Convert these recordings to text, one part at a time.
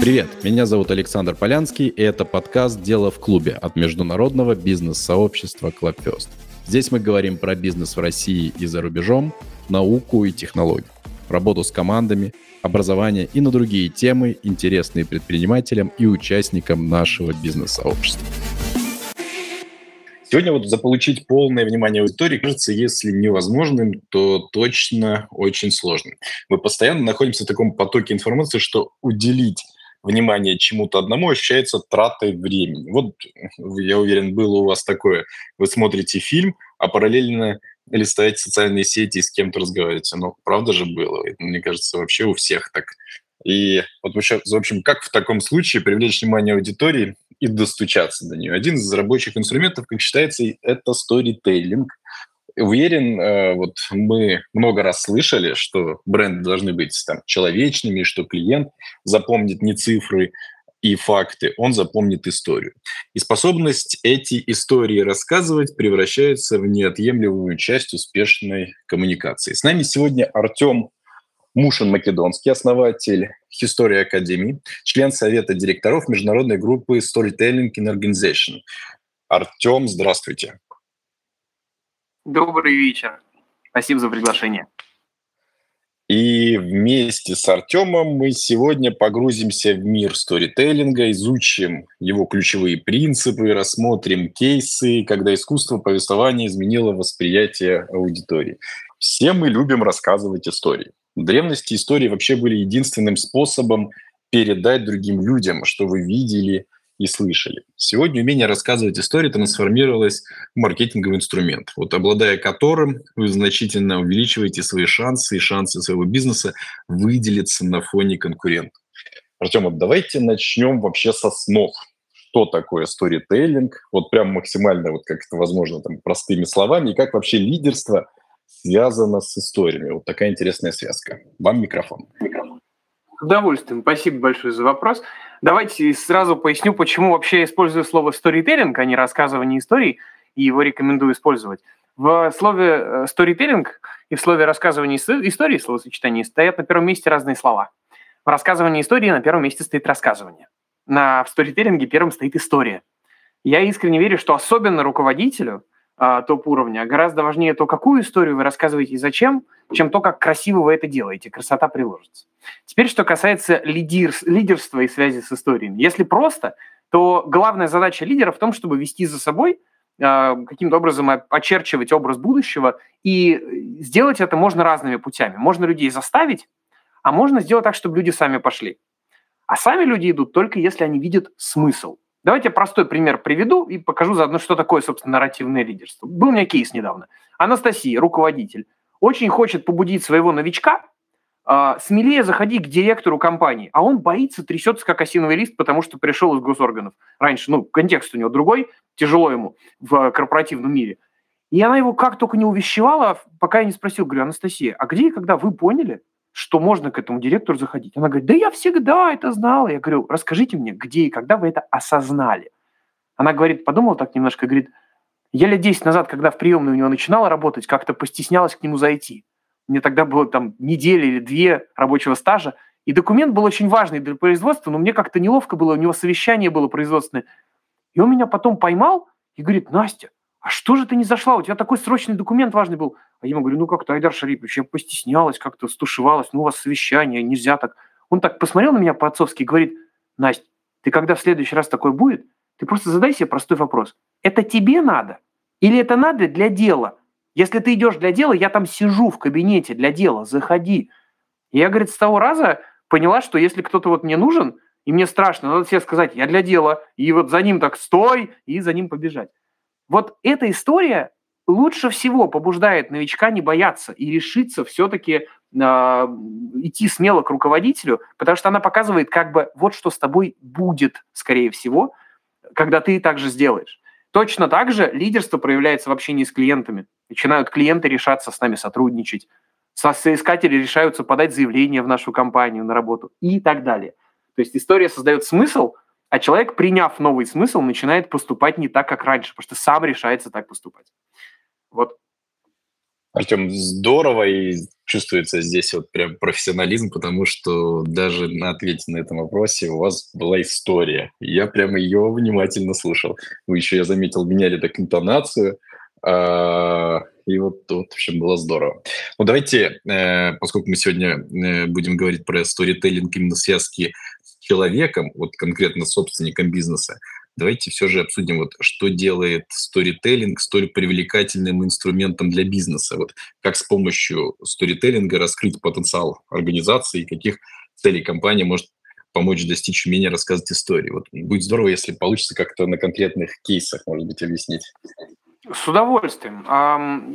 Привет, меня зовут Александр Полянский, и это подкаст «Дело в клубе» от международного бизнес-сообщества Clubfest. Здесь мы говорим про бизнес в России и за рубежом, науку и технологии, работу с командами, образование и на другие темы, интересные предпринимателям и участникам нашего бизнес-сообщества. Сегодня вот заполучить полное внимание аудитории кажется, если невозможным, то точно очень сложным. Мы постоянно находимся в таком потоке информации, что уделить внимание чему-то одному ощущается тратой времени. Вот, я уверен, было у вас такое. Вы смотрите фильм, а параллельно листаете социальные сети и с кем-то разговариваете. Ну, правда же было? Мне кажется, вообще у всех так. И вот, в общем, как в таком случае привлечь внимание аудитории и достучаться до нее. Один из рабочих инструментов, как считается, это сторителлинг. Уверен, э, вот мы много раз слышали, что бренды должны быть там человечными, что клиент запомнит не цифры и факты, он запомнит историю. И способность эти истории рассказывать превращается в неотъемлемую часть успешной коммуникации. С нами сегодня Артем Мушин Македонский, основатель Истории Академии, член Совета директоров международной группы Storytelling in Organization. Артем, здравствуйте. Добрый вечер. Спасибо за приглашение. И вместе с Артемом мы сегодня погрузимся в мир сторителлинга, изучим его ключевые принципы, рассмотрим кейсы, когда искусство повествования изменило восприятие аудитории. Все мы любим рассказывать истории. В древности истории вообще были единственным способом передать другим людям, что вы видели и слышали. Сегодня умение рассказывать истории трансформировалось в маркетинговый инструмент, вот обладая которым вы значительно увеличиваете свои шансы и шансы своего бизнеса выделиться на фоне конкурентов. Артем, вот давайте начнем вообще со снов. Что такое сторителлинг? Вот прям максимально, вот как это возможно, там, простыми словами, и как вообще лидерство – связано с историями. Вот такая интересная связка. Вам микрофон. С удовольствием. Спасибо большое за вопрос. Давайте сразу поясню, почему вообще я использую слово storytelling, а не рассказывание историй, и его рекомендую использовать. В слове э, storytelling и в слове рассказывание истории, словосочетание, стоят на первом месте разные слова. В рассказывании истории на первом месте стоит рассказывание. На, в сторителлинге первым стоит история. Я искренне верю, что особенно руководителю – а, топ-уровня. Гораздо важнее то, какую историю вы рассказываете и зачем, чем то, как красиво вы это делаете. Красота приложится. Теперь, что касается лидер, лидерства и связи с историями. Если просто, то главная задача лидера в том, чтобы вести за собой, э, каким-то образом очерчивать образ будущего, и сделать это можно разными путями. Можно людей заставить, а можно сделать так, чтобы люди сами пошли. А сами люди идут только если они видят смысл – Давайте простой пример приведу и покажу заодно, что такое, собственно, нарративное лидерство. Был у меня кейс недавно. Анастасия, руководитель, очень хочет побудить своего новичка э, смелее заходить к директору компании, а он боится, трясется как осиновый лист, потому что пришел из госорганов. Раньше, ну, контекст у него другой, тяжело ему в корпоративном мире. И она его как только не увещевала, пока я не спросил, говорю, Анастасия, а где и когда вы поняли, что можно к этому директору заходить. Она говорит, да я всегда это знала. Я говорю, расскажите мне, где и когда вы это осознали. Она говорит, подумала так немножко, говорит, я лет 10 назад, когда в приемной у него начинала работать, как-то постеснялась к нему зайти. Мне тогда было там неделя или две рабочего стажа, и документ был очень важный для производства, но мне как-то неловко было, у него совещание было производственное. И он меня потом поймал и говорит, Настя, а что же ты не зашла? У тебя такой срочный документ важный был. А я ему говорю, ну как-то, Айдар Шарипович, я постеснялась, как-то стушевалась, ну у вас совещание, нельзя так. Он так посмотрел на меня по-отцовски и говорит, Настя, ты когда в следующий раз такое будет, ты просто задай себе простой вопрос. Это тебе надо? Или это надо для дела? Если ты идешь для дела, я там сижу в кабинете для дела, заходи. И я, говорит, с того раза поняла, что если кто-то вот мне нужен, и мне страшно, надо себе сказать, я для дела, и вот за ним так стой, и за ним побежать. Вот эта история лучше всего побуждает новичка не бояться и решиться все-таки э, идти смело к руководителю, потому что она показывает как бы вот что с тобой будет, скорее всего, когда ты так же сделаешь. Точно так же лидерство проявляется в общении с клиентами. Начинают клиенты решаться с нами сотрудничать, соискатели решаются подать заявление в нашу компанию на работу и так далее. То есть история создает смысл – а человек, приняв новый смысл, начинает поступать не так, как раньше, потому что сам решается так поступать. Вот. Артем, здорово и чувствуется здесь вот прям профессионализм, потому что даже на ответе на этом вопросе у вас была история. Я прямо ее внимательно слушал. Вы еще, я заметил, меняли так интонацию. А, и вот, вот, в общем, было здорово. Ну, давайте, э, поскольку мы сегодня э, будем говорить про сторителлинг именно связки с человеком, вот конкретно собственником бизнеса, давайте все же обсудим, вот, что делает сторителлинг столь привлекательным инструментом для бизнеса. Вот, как с помощью сторителлинга раскрыть потенциал организации, каких целей компания может помочь достичь умения рассказывать истории. Вот будет здорово, если получится как-то на конкретных кейсах, может быть, объяснить. С удовольствием.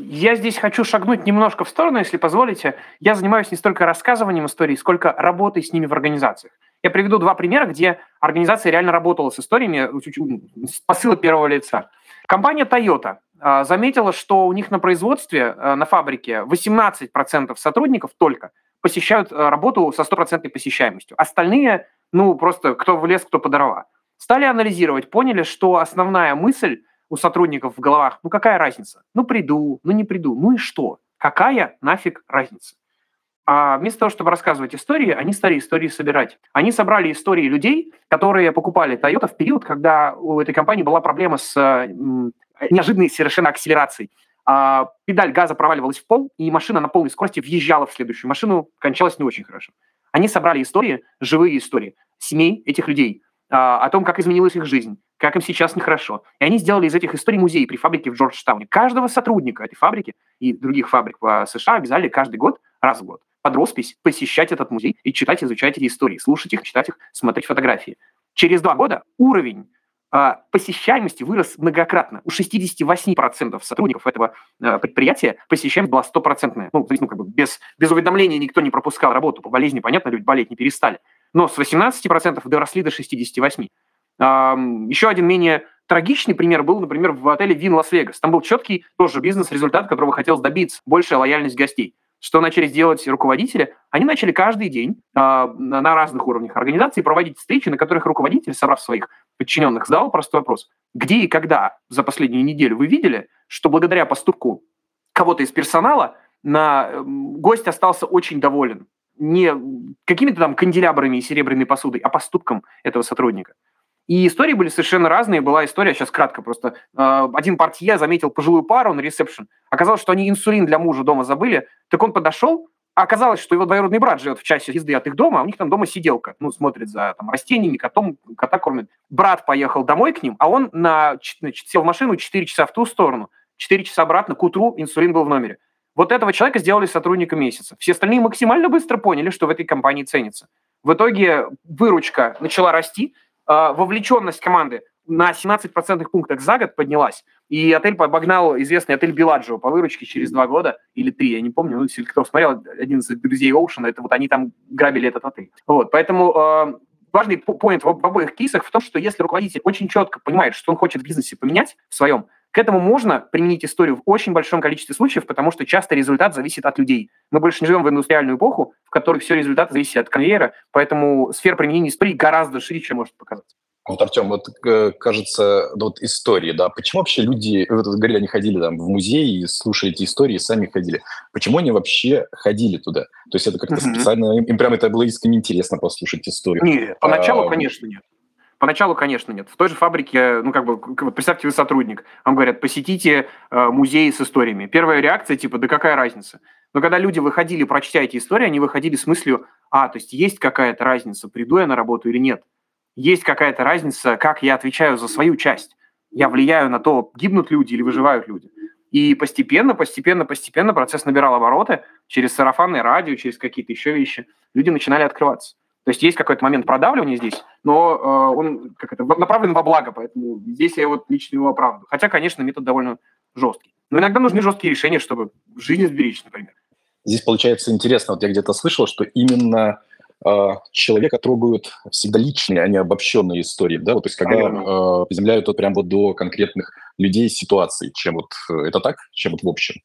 Я здесь хочу шагнуть немножко в сторону, если позволите. Я занимаюсь не столько рассказыванием историй, сколько работой с ними в организациях. Я приведу два примера, где организация реально работала с историями с посыла первого лица. Компания Toyota а, заметила, что у них на производстве, а, на фабрике 18% сотрудников только посещают а, работу со стопроцентной посещаемостью. Остальные, ну, просто кто в лес, кто по дрова. Стали анализировать, поняли, что основная мысль у сотрудников в головах, ну какая разница? Ну приду, ну не приду, ну и что? Какая нафиг разница? А вместо того, чтобы рассказывать истории, они стали истории собирать. Они собрали истории людей, которые покупали Toyota в период, когда у этой компании была проблема с неожиданной совершенно акселерацией. А педаль газа проваливалась в пол, и машина на полной скорости въезжала в следующую машину, кончалась не очень хорошо. Они собрали истории, живые истории семей этих людей, а, о том, как изменилась их жизнь, как им сейчас нехорошо. И они сделали из этих историй музей при фабрике в Джорджтауне. Каждого сотрудника этой фабрики и других фабрик в США обязали каждый год, раз в год, под роспись посещать этот музей и читать, изучать эти истории, слушать их, читать их, смотреть фотографии. Через два года уровень а, посещаемости вырос многократно. У 68% сотрудников этого а, предприятия посещаемость была стопроцентная. Ну, ну, как бы без, без уведомления никто не пропускал работу. По болезни, понятно, люди болеть не перестали. Но с 18% доросли до 68%. Еще один менее трагичный пример был, например, в отеле Вин Лас-Вегас. Там был четкий тоже бизнес-результат, которого хотелось добиться. Большая лояльность гостей. Что начали делать руководители? Они начали каждый день э, на разных уровнях организации проводить встречи, на которых руководитель, собрав своих подчиненных, задал простой вопрос. Где и когда за последнюю неделю вы видели, что благодаря поступку кого-то из персонала на, э, гость остался очень доволен? Не какими-то там канделябрами и серебряной посудой, а поступком этого сотрудника. И истории были совершенно разные. Была история, сейчас кратко просто. А, один портье заметил пожилую пару на ресепшн. Оказалось, что они инсулин для мужа дома забыли. Так он подошел, а оказалось, что его двоюродный брат живет в часе езды от их дома, а у них там дома сиделка. Ну, смотрит за там, растениями, котом, кота кормит. Брат поехал домой к ним, а он на, значит, сел в машину 4 часа в ту сторону, 4 часа обратно, к утру инсулин был в номере. Вот этого человека сделали сотрудника месяца. Все остальные максимально быстро поняли, что в этой компании ценится. В итоге выручка начала расти, вовлеченность команды на 17% пунктах за год поднялась, и отель обогнал известный отель Беладжио по выручке через два года или три, я не помню, ну, если кто смотрел, один из друзей Оушена, это вот они там грабили этот отель. Вот, поэтому э, важный поинт в обоих кейсах в том, что если руководитель очень четко понимает, что он хочет в бизнесе поменять в своем, к этому можно применить историю в очень большом количестве случаев, потому что часто результат зависит от людей. Мы больше не живем в индустриальную эпоху, в которой все результаты зависят от конвейера, поэтому сфера применения истории гораздо шире, чем может показаться. Вот, Артем, вот э, кажется, вот истории, да, почему вообще люди, вы говорили, они ходили там в музей и слушали эти истории, сами ходили. Почему они вообще ходили туда? То есть это как-то mm-hmm. специально, им, им прям это было искренне интересно послушать историю? Нет, поначалу, а, конечно, нет. Поначалу, конечно, нет. В той же фабрике, ну, как бы, представьте, вы сотрудник, вам говорят, посетите э, музей с историями. Первая реакция, типа, да какая разница? Но когда люди выходили, прочтя эти истории, они выходили с мыслью, а, то есть есть какая-то разница, приду я на работу или нет. Есть какая-то разница, как я отвечаю за свою часть. Я влияю на то, гибнут люди или выживают люди. И постепенно, постепенно, постепенно процесс набирал обороты через сарафанное радио, через какие-то еще вещи. Люди начинали открываться. То есть есть какой-то момент продавливания здесь, но э, он как это, направлен во благо, поэтому здесь я вот лично его оправдываю. Хотя, конечно, метод довольно жесткий. Но иногда нужны жесткие решения, чтобы жизнь сберечь, например. Здесь получается интересно, вот я где-то слышал, что именно э, человека трогают всегда личные, а не обобщенные истории, да, вот, то есть когда э, приземляют вот прям вот до конкретных людей ситуаций, чем вот э, это так, чем вот в общем.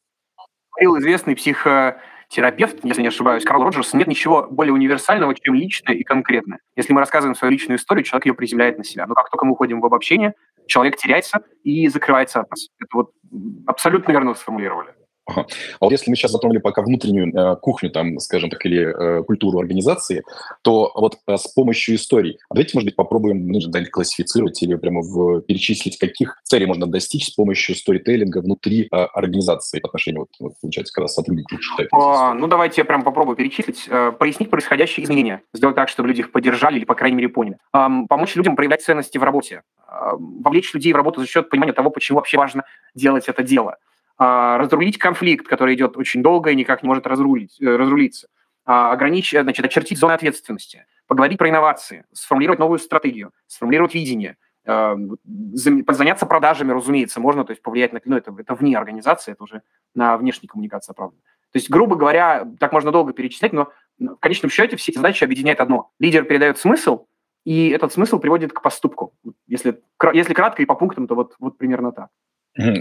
Был известный психо терапевт, если не ошибаюсь, Карл Роджерс, нет ничего более универсального, чем личное и конкретное. Если мы рассказываем свою личную историю, человек ее приземляет на себя. Но как только мы уходим в обобщение, человек теряется и закрывается от нас. Это вот абсолютно верно сформулировали. Ага. А вот если мы сейчас затронули пока внутреннюю э, кухню, там, скажем так, или э, культуру организации, то вот э, с помощью историй, а давайте, может быть, попробуем ну, классифицировать или прямо в, перечислить, каких целей можно достичь с помощью сторителлинга внутри э, организации по отношению, вот, вот, получается, когда сотрудники читают. А, ну, давайте я прям попробую перечислить, э, прояснить происходящие изменения, сделать так, чтобы люди их поддержали или, по крайней мере, поняли. Э, помочь людям проявлять ценности в работе, э, вовлечь людей в работу за счет понимания того, почему вообще важно делать это дело – разрулить конфликт, который идет очень долго и никак не может разрулить, э, разрулиться, а, ограничить, значит, очертить зоны ответственности, поговорить про инновации, сформулировать новую стратегию, сформулировать видение, а, заняться продажами, разумеется, можно, то есть повлиять на, ну, это, это вне организации, это уже на внешней коммуникации правда. То есть, грубо говоря, так можно долго перечислять, но в конечном счете все эти задачи объединяет одно. Лидер передает смысл, и этот смысл приводит к поступку. Если, если кратко и по пунктам, то вот, вот примерно так.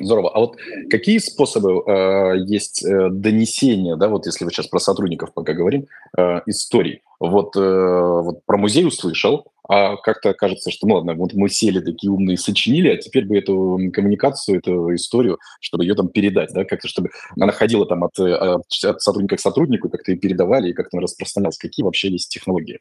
Здорово. А вот какие способы э, есть э, донесения, да, вот если вы сейчас про сотрудников пока говорим, э, историй? Вот, э, вот про музей услышал, а как-то кажется, что, ну ладно, вот мы сели такие умные, сочинили, а теперь бы эту коммуникацию, эту историю, чтобы ее там передать, да, как-то, чтобы она ходила там от, э, от сотрудника к сотруднику, как-то ее передавали и как-то распространялась. Какие вообще есть технологии?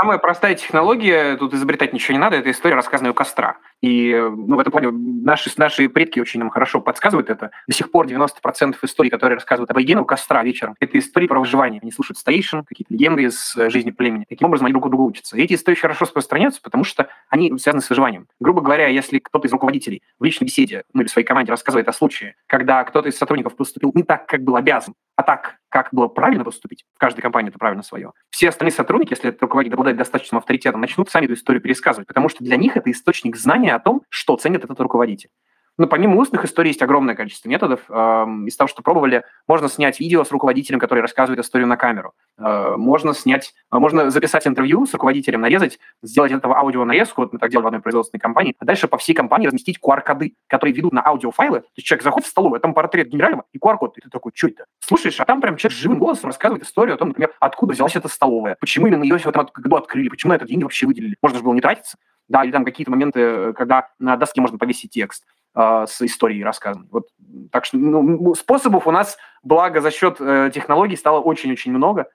Самая простая технология, тут изобретать ничего не надо, это история, рассказанная у костра. И ну, в этом плане наши, наши предки очень нам хорошо подсказывают это. До сих пор 90% историй, которые рассказывают об аборигены у костра вечером, это истории про выживание. Они слушают старейшин, какие-то легенды из э, жизни племени. Таким образом, они друг у друга учатся. И эти истории очень хорошо распространяются, потому что они связаны с выживанием. Грубо говоря, если кто-то из руководителей в личной беседе, ну или своей команде рассказывает о случае, когда кто-то из сотрудников поступил не так, как был обязан, а так, как было правильно поступить, в каждой компании это правильно свое, все остальные сотрудники, если этот руководитель обладает достаточным авторитетом, начнут сами эту историю пересказывать, потому что для них это источник знания о том, что ценит этот руководитель. Но помимо устных историй есть огромное количество методов. Из того, что пробовали, можно снять видео с руководителем, который рассказывает историю на камеру. Э, можно снять, э, можно записать интервью с руководителем, нарезать, сделать этого аудио нарезку, вот мы так делали в одной производственной компании, а дальше по всей компании разместить QR-коды, которые ведут на аудиофайлы. То есть человек заходит в столовую, там портрет генерального и QR-код. И ты такой, что это? Слушаешь, а там прям человек живым голосом рассказывает историю о том, например, откуда взялась эта столовая, почему именно ее в этом году открыли, почему на это деньги вообще выделили. Можно же было не тратиться. Да, или там какие-то моменты, э, когда на доске можно повесить текст э, с историей рассказанной. Вот, так что ну, способов у нас, благо, за счет э, технологий стало очень-очень много,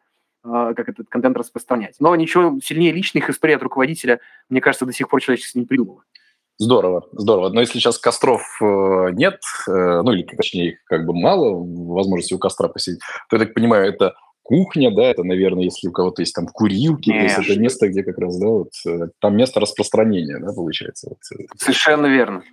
э, как этот контент распространять. Но ничего сильнее личных историй от руководителя, мне кажется, до сих пор человечество не придумало. Здорово, здорово. Но если сейчас костров э, нет, э, ну или, точнее, их как бы мало, возможности у костра посидеть, то, я так понимаю, это кухня, да, это, наверное, если у кого-то есть там курилки, Конечно. то есть это место, где как раз, да, вот, э, там место распространения, да, получается. Вот. Совершенно верно.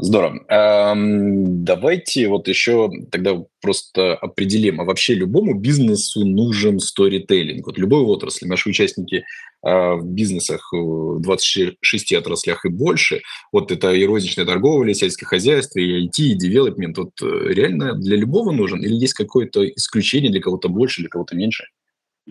Здорово. Эм, давайте вот еще тогда просто определим, а вообще любому бизнесу нужен сторителлинг. Вот любой отрасли, наши участники э, в бизнесах в 26 отраслях и больше, вот это и розничная торговля, и сельское хозяйство, и IT, и девелопмент, вот э, реально для любого нужен или есть какое-то исключение для кого-то больше, для кого-то меньше?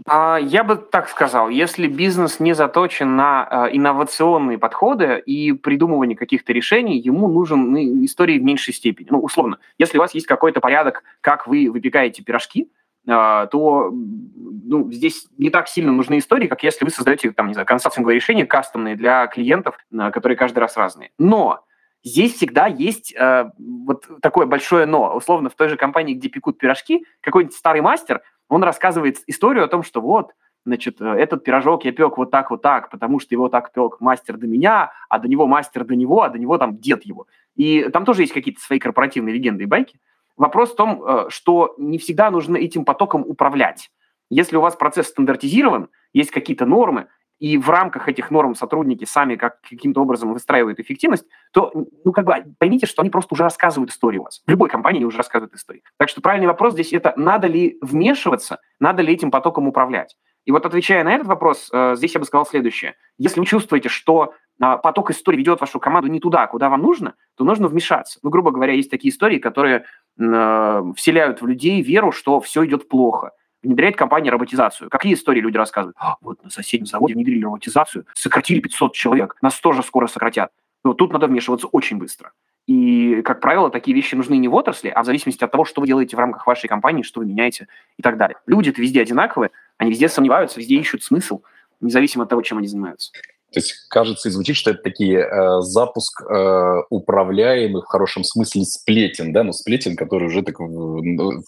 А, я бы так сказал, если бизнес не заточен на а, инновационные подходы и придумывание каких-то решений, ему нужен ну, истории в меньшей степени. Ну, условно, если у вас есть какой-то порядок, как вы выпекаете пирожки, а, то ну, здесь не так сильно нужны истории, как если вы создаете там, не знаю, консалтинговые решения кастомные для клиентов, которые каждый раз разные. Но здесь всегда есть э, вот такое большое но. Условно, в той же компании, где пекут пирожки, какой-нибудь старый мастер – он рассказывает историю о том, что вот, значит, э, этот пирожок я пек вот так, вот так, потому что его так пек мастер до меня, а до него мастер до него, а до него там дед его. И там тоже есть какие-то свои корпоративные легенды и байки. Вопрос в том, э, что не всегда нужно этим потоком управлять. Если у вас процесс стандартизирован, есть какие-то нормы, и в рамках этих норм сотрудники сами как, каким-то образом выстраивают эффективность, то, ну, как бы поймите, что они просто уже рассказывают историю у вас. В любой компании они уже рассказывают историю. Так что правильный вопрос здесь это, надо ли вмешиваться, надо ли этим потоком управлять. И вот отвечая на этот вопрос, э, здесь я бы сказал следующее. Если вы чувствуете, что э, поток истории ведет вашу команду не туда, куда вам нужно, то нужно вмешаться. Ну, грубо говоря, есть такие истории, которые э, вселяют в людей веру, что все идет плохо внедряет компания роботизацию. Какие истории люди рассказывают? А, вот на соседнем заводе внедрили роботизацию, сократили 500 человек, нас тоже скоро сократят. Но тут надо вмешиваться очень быстро. И, как правило, такие вещи нужны не в отрасли, а в зависимости от того, что вы делаете в рамках вашей компании, что вы меняете и так далее. Люди-то везде одинаковые, они везде сомневаются, везде ищут смысл, независимо от того, чем они занимаются. То есть, кажется, и звучит, что это такие э, запуск э, управляемых в хорошем смысле сплетен, да, но сплетен, который уже так в,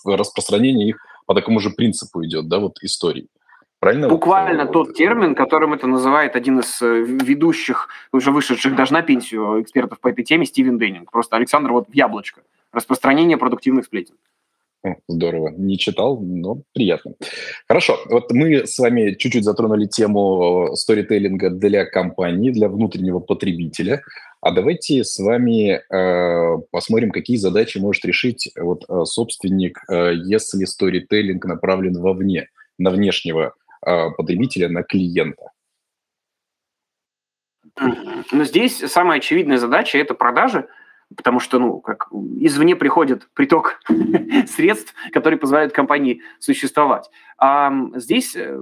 в распространении их по такому же принципу идет, да, вот истории. Правильно? Буквально вот, тот вот, термин, которым это называет один из э, ведущих, уже вышедших даже на пенсию экспертов по этой теме, Стивен Деннинг. Просто Александр вот в яблочко. Распространение продуктивных сплетен. Здорово. Не читал, но приятно. Хорошо. Вот мы с вами чуть-чуть затронули тему сторителлинга для компании, для внутреннего потребителя. А давайте с вами э, посмотрим, какие задачи может решить вот, э, собственник, э, если сторителлинг направлен вовне, на внешнего э, потребителя, на клиента. Но здесь самая очевидная задача – это продажи – потому что, ну, как извне приходит приток средств, которые позволяют компании существовать. А здесь э,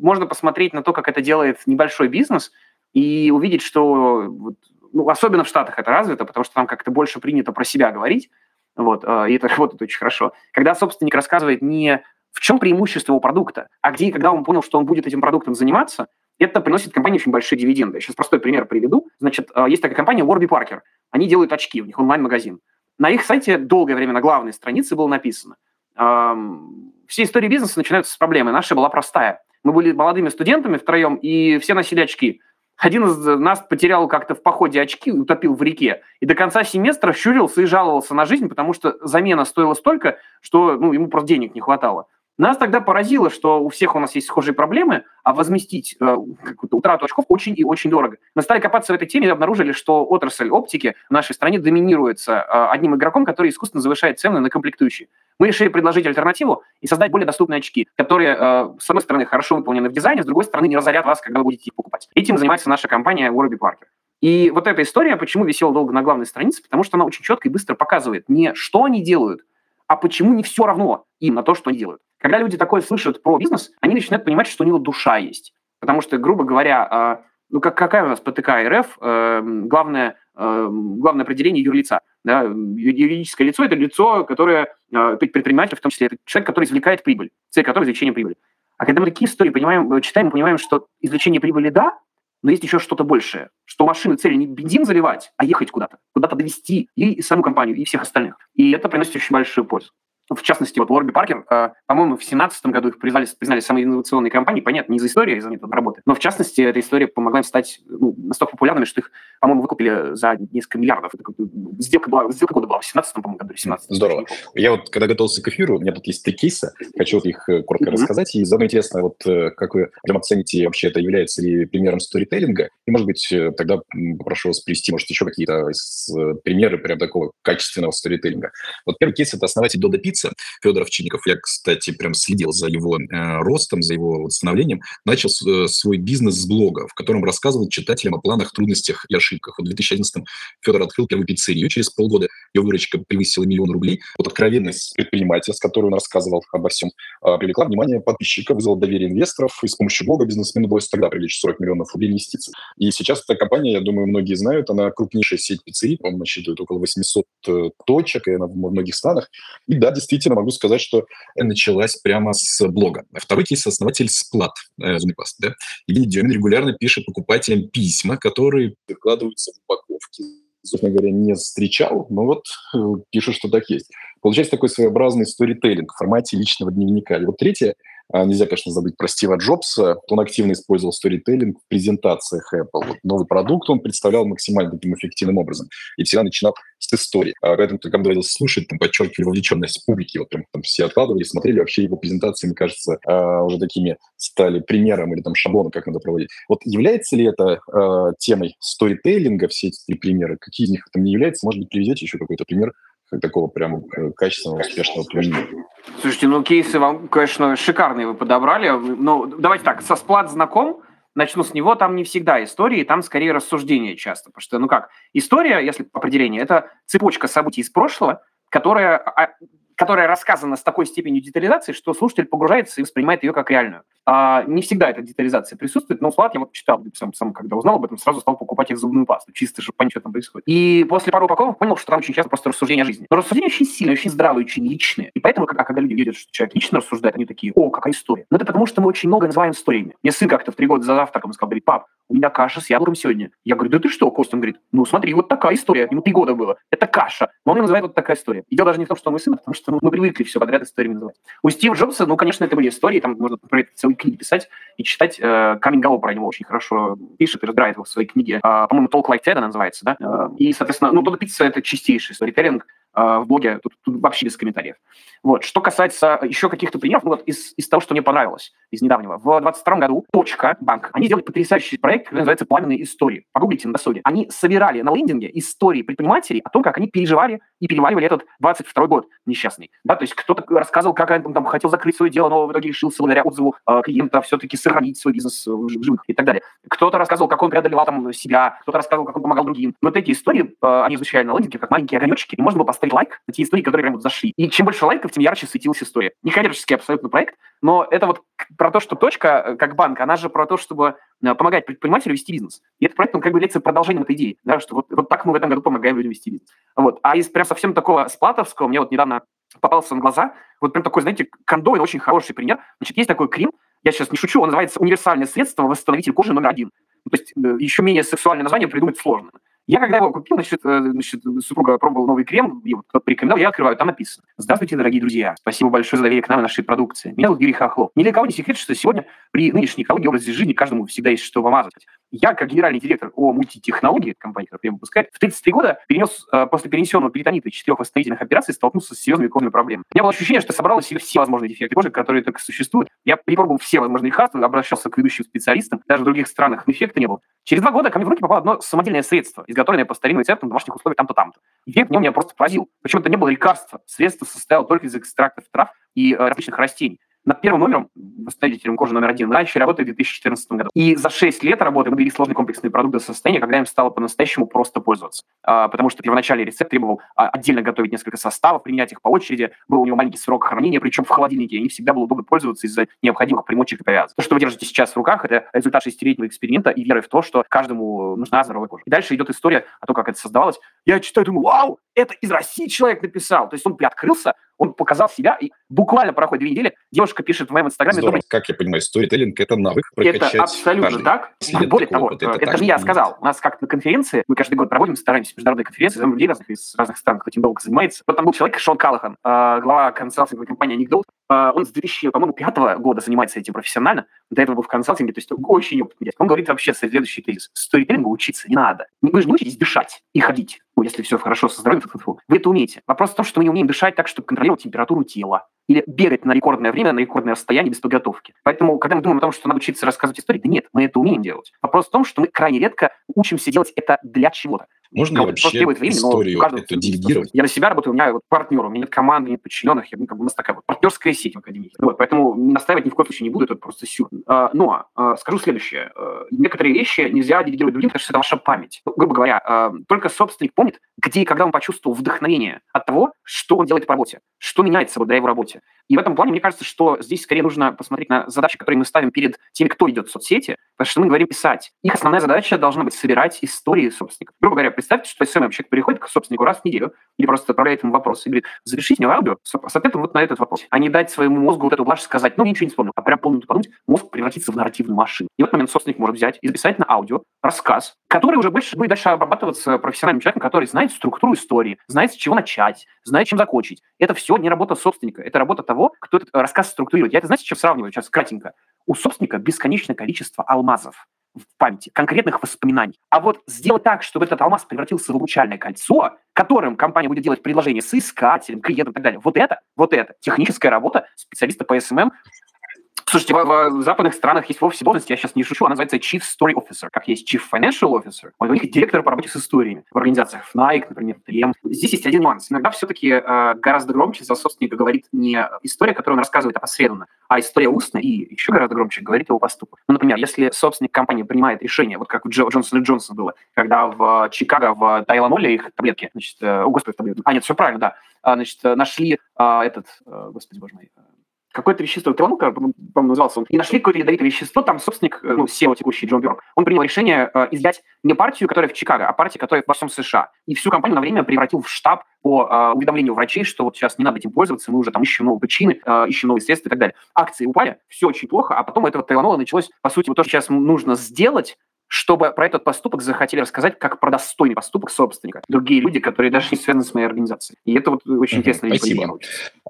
можно посмотреть на то, как это делает небольшой бизнес, и увидеть, что, ну, особенно в Штатах это развито, потому что там как-то больше принято про себя говорить, вот, а, и это работает очень хорошо. Когда собственник рассказывает не в чем преимущество его продукта, а где и когда он понял, что он будет этим продуктом заниматься, это приносит компании очень большие дивиденды. Сейчас простой пример приведу. Значит, а, есть такая компания Warby Parker. Они делают очки, у них онлайн-магазин. На их сайте долгое время на главной странице было написано. Все истории бизнеса начинаются с проблемы. Наша была простая. Мы были молодыми студентами втроем, и все носили очки. Один из нас потерял как-то в походе очки, утопил в реке, и до конца семестра щурился и жаловался на жизнь, потому что замена стоила столько, что ну, ему просто денег не хватало. Нас тогда поразило, что у всех у нас есть схожие проблемы, а возместить э, утрату очков очень и очень дорого. Мы стали копаться в этой теме и обнаружили, что отрасль оптики в нашей стране доминируется э, одним игроком, который искусственно завышает цены на комплектующие. Мы решили предложить альтернативу и создать более доступные очки, которые, э, с одной стороны, хорошо выполнены в дизайне, с другой стороны, не разорят вас, когда вы будете их покупать. Этим занимается наша компания Warby Parker. И вот эта история, почему висела долго на главной странице, потому что она очень четко и быстро показывает не что они делают, а почему не все равно им на то, что они делают. Когда люди такое слышат про бизнес, они начинают понимать, что у него душа есть. Потому что, грубо говоря, а, ну как, какая у нас ПТК РФ, э, главное, э, главное определение юрлица. Да? Юридическое лицо – это лицо, которое, э, предприниматель, в том числе, это человек, который извлекает прибыль, цель которого – извлечение прибыли. А когда мы такие истории понимаем, читаем, мы понимаем, что извлечение прибыли – да, но есть еще что-то большее, что машины цели не бензин заливать, а ехать куда-то, куда-то довести и саму компанию, и всех остальных. И это приносит очень большую пользу в частности, вот Warby Parker, э, по-моему, в 2017 году их признали, признали самой инновационной компанией, понятно, не из-за истории, а из-за метода работы, но в частности, эта история помогла им стать ну, настолько популярными, что их, по-моему, выкупили за несколько миллиардов. Это, сделка была, сделка года была в 17 по-моему, году, 17 Здорово. Я вот, когда готовился к эфиру, у меня тут есть три кейса, хочу их э, коротко mm-hmm. рассказать, и заодно интересно, вот э, как вы прям оцените, вообще это является ли примером сторителлинга, и, может быть, тогда попрошу вас привести, может, еще какие-то примеры прям такого качественного сторителлинга. Вот первый кейс – это основатель Дода Пицца, Федор Овчинников, я, кстати, прям следил за его э, ростом, за его вот становлением, начал э, свой бизнес с блога, в котором рассказывал читателям о планах, трудностях и ошибках. В 2011 Федор открыл первую пиццерию, через полгода ее выручка превысила миллион рублей. Вот откровенность предпринимателя, с которой он рассказывал обо всем, э, привлекла внимание подписчиков, вызвала доверие инвесторов, и с помощью блога бизнесмену удалось тогда привлечь 40 миллионов рублей инвестиций. И сейчас эта компания, я думаю, многие знают, она крупнейшая сеть пиццерий, по-моему, насчитывает около 800 точек, и она в многих странах. И да, действительно, могу сказать, что началась прямо с блога. Второй кейс – основатель Сплат, э, Зумипаст, да. Евгений Демин регулярно пишет покупателям письма, которые прикладываются в упаковке. Собственно говоря, не встречал, но вот э, пишут, что так есть. Получается такой своеобразный сторителлинг в формате личного дневника. И вот третье – нельзя, конечно, забыть про Стива Джобса. Он активно использовал сторителлинг в презентациях Apple. Вот новый продукт он представлял максимально таким эффективным образом. И всегда начинал с истории. А поэтому, когда доводилось слушать, там, подчеркивали вовлеченность публики. Вот прям там все откладывали, смотрели. Вообще его презентации, мне кажется, а, уже такими стали примером или там шаблоном, как надо проводить. Вот является ли это темой сторителлинга, все эти три примера? Какие из них там не являются? Может быть, приведете еще какой-то пример такого прям э, качественного, успешного применения. Слушайте, ну кейсы вам, конечно, шикарные вы подобрали. Ну, давайте так, со сплат знаком, начну с него, там не всегда истории, там скорее рассуждения часто. Потому что, ну как, история, если определение, это цепочка событий из прошлого, которая а, которая рассказана с такой степенью детализации, что слушатель погружается и воспринимает ее как реальную. А, не всегда эта детализация присутствует, но Флат я вот читал, сам, сам когда узнал об этом, сразу стал покупать их зубную пасту, чисто, чтобы понять, что там происходит. И после пару упаковок понял, что там очень часто просто рассуждения о жизни. Но рассуждения очень сильные, очень здравые, очень личные. И поэтому, когда, когда люди видят, что человек лично рассуждает, они такие, о, какая история. Но это потому, что мы очень много называем историями. Мне сын как-то в три года за завтраком сказал, говорит, пап, у меня каша с яблоком сегодня. Я говорю, да ты что, Костя? Говорит, ну смотри, вот такая история. Ему три года было. Это каша. Но он ее называет вот такая история. И дело даже не в том, что он мой сын, а потому что ну, мы привыкли все подряд историями называть. У Стива Джобса, ну, конечно, это были истории, там можно про это целые книги писать и читать. Э, Камень про него очень хорошо пишет и разбирает его в своей книге. Э, по-моему, Talk Like Ted она называется, да? Э, и, соответственно, ну, Тодда Пицца — это чистейший сторителлинг, Э, в блоге, тут, тут вообще без комментариев. Вот. Что касается еще каких-то примеров, ну вот из, из того, что мне понравилось, из недавнего. В 22 году Точка, банк, они сделали потрясающий проект, который называется «Пламенные истории». Погуглите на досуге. Они собирали на лендинге истории предпринимателей о том, как они переживали и переваривали этот 22 год несчастный. Да, то есть кто-то рассказывал, как он там хотел закрыть свое дело, но в итоге решился благодаря отзыву э, клиента все-таки сохранить свой бизнес в живых и так далее. Кто-то рассказывал, как он преодолевал там себя, кто-то рассказывал, как он помогал другим. Вот эти истории, э, они звучали на лендинге как маленькие огонечки, и можно было поставить лайк на те истории, которые прям вот зашли. И чем больше лайков, тем ярче светилась история. Не коммерческий абсолютно проект, но это вот про то, что точка, э, как банк, она же про то, чтобы э, помогать предпринимателю вести бизнес. И этот проект, он как бы является продолжением этой идеи, да, что вот, вот так мы в этом году помогаем людям вести бизнес. Вот. А из прям совсем такого сплатовского, мне вот недавно попался на глаза, вот прям такой, знаете, кондой, очень хороший пример. Значит, есть такой крем, я сейчас не шучу, он называется «Универсальное средство восстановитель кожи номер один». То есть э, еще менее сексуальное название придумать сложно. Я когда его купил, значит, э, значит супруга пробовала новый крем, и вот кто порекомендовал, я открываю, там написано. Здравствуйте, дорогие друзья. Спасибо большое за доверие к нам и нашей продукции. Меня зовут Юрий Хохлов. Ни для кого не секрет, что сегодня при нынешней экологии образе жизни каждому всегда есть что помазать. Я, как генеральный директор о мультитехнологии компании, которая прямо выпускает, в 33 года перенес, э, после перенесенного перитонита и четырех восстановительных операций столкнулся с серьезными кожными проблемами. У меня было ощущение, что собрал себе все возможные дефекты кожи, которые только существуют. Я перепробовал все возможные лекарства, обращался к ведущим специалистам, даже в других странах эффекта не было. Через два года ко мне в руки попало одно самодельное средство, изготовленное по старинным рецептам домашних условиях там-то, там-то. Эффект в меня просто поразил. Причем это не было лекарства. Средство состояло только из экстрактов трав и э, различных растений. Над первым номером, восстановителем кожи номер один, начали работать в 2014 году. И за 6 лет работы мы довели сложный комплексный продукт до состояния, когда им стало по-настоящему просто пользоваться. А, потому что первоначальный рецепт требовал а, отдельно готовить несколько составов, применять их по очереди. Был у него маленький срок хранения, причем в холодильнике. И не всегда было удобно пользоваться из-за необходимых примочек и повязок. То, что вы держите сейчас в руках, это результат шестилетнего эксперимента и веры в то, что каждому нужна здоровая кожа. И дальше идет история о том, как это создавалось. Я читаю, думаю, вау, это из России человек написал. То есть он приоткрылся, он показал себя, и буквально проходит две недели, девушка пишет в моем инстаграме... Здорово. Думает, как я понимаю, сторителлинг – это навык прокачать Это абсолютно так. Более того, опыт, это, это же не я сказал. У нас как на конференции, мы каждый год проводим, стараемся международные конференции, там людей разных из разных стран, кто этим долго занимается. Вот там был человек, Шон Калахан, э, глава консалтинговой компании Anecdote. Э, он с 2005 года занимается этим профессионально. До этого был в консалтинге, то есть очень опытный. Он говорит вообще следующий тезис. Сторителлингу учиться не надо. Вы же не учитесь дышать и ходить ну, если все хорошо со здоровьем, вы это умеете. Вопрос в том, что мы не умеем дышать так, чтобы контролировать температуру тела или бегать на рекордное время, на рекордное расстояние без подготовки. Поэтому, когда мы думаем о том, что надо учиться рассказывать истории, да нет, мы это умеем делать. Вопрос в том, что мы крайне редко учимся делать это для чего-то. Можно ли вообще требует времени, историю но эту делегировать? Я на себя работаю, у меня вот партнер, у меня нет команды, нет подчиненных, я, ну, как бы у нас такая вот партнерская сеть в Академии. Вот, поэтому настаивать ни в коем случае не буду, это просто сюр. А, но а, скажу следующее. А, некоторые вещи нельзя делегировать другим, потому что это ваша память. Ну, грубо говоря, а, только собственник помнит, где и когда он почувствовал вдохновение от того, что он делает по работе, что меняется благодаря его работе. И в этом плане, мне кажется, что здесь скорее нужно посмотреть на задачи, которые мы ставим перед теми, кто идет в соцсети, потому что мы говорим писать. Их основная задача должна быть собирать истории собственников. Грубо говоря, представьте, что SMM человек приходит к собственнику раз в неделю или просто отправляет ему вопрос и говорит, завершите мне аудио с, с ответом вот на этот вопрос. А не дать своему мозгу вот эту блажь сказать, ну, ничего не вспомнил, а прям полминуты подумать, мозг превратится в нарративную машину. И в этот момент собственник может взять и записать на аудио рассказ, который уже больше будет дальше обрабатываться профессиональным человеком, который знает структуру истории, знает, с чего начать, знает, чем закончить. Это все не работа собственника, это работа того, кто этот рассказ структурирует. Я это, знаете, чем сравниваю сейчас кратенько? У собственника бесконечное количество алмазов в памяти, конкретных воспоминаний. А вот сделать так, чтобы этот алмаз превратился в обручальное кольцо, которым компания будет делать предложение соискателям, клиентам и так далее, вот это, вот это техническая работа специалиста по SMM Слушайте, в, в западных странах есть вовсе должность, я сейчас не шучу, она называется Chief Story Officer, как есть Chief Financial Officer, у них директор по работе с историями в организациях Nike, например, 3M. Здесь есть один нюанс. Иногда все-таки э, гораздо громче за собственника говорит не история, которую он рассказывает опосредованно, а история устная и еще гораздо громче говорит его поступок. Ну, например, если собственник компании принимает решение, вот как у Джо, Джонсон и Джонсон было, когда в Чикаго в Тайланоле их таблетки, значит, э, о, господи, таблетки, а, нет, все правильно, да, а, значит, нашли а, этот, э, господи, боже мой, какое-то вещество, Тронул, по-моему, назывался и нашли какое-то ядовитое вещество, там собственник, э, ну, SEO текущий Джон Бёрк, он принял решение э, изъять не партию, которая в Чикаго, а партию, которая во всем США. И всю компанию на время превратил в штаб по э, уведомлению врачей, что вот сейчас не надо этим пользоваться, мы уже там ищем новые причины, э, ищем новые средства и так далее. Акции упали, все очень плохо, а потом этого Тайланола началось, по сути, вот то, что сейчас нужно сделать, чтобы про этот поступок захотели рассказать как про достойный поступок собственника. Другие люди, которые даже не связаны с моей организацией. И это вот очень интересно. Спасибо.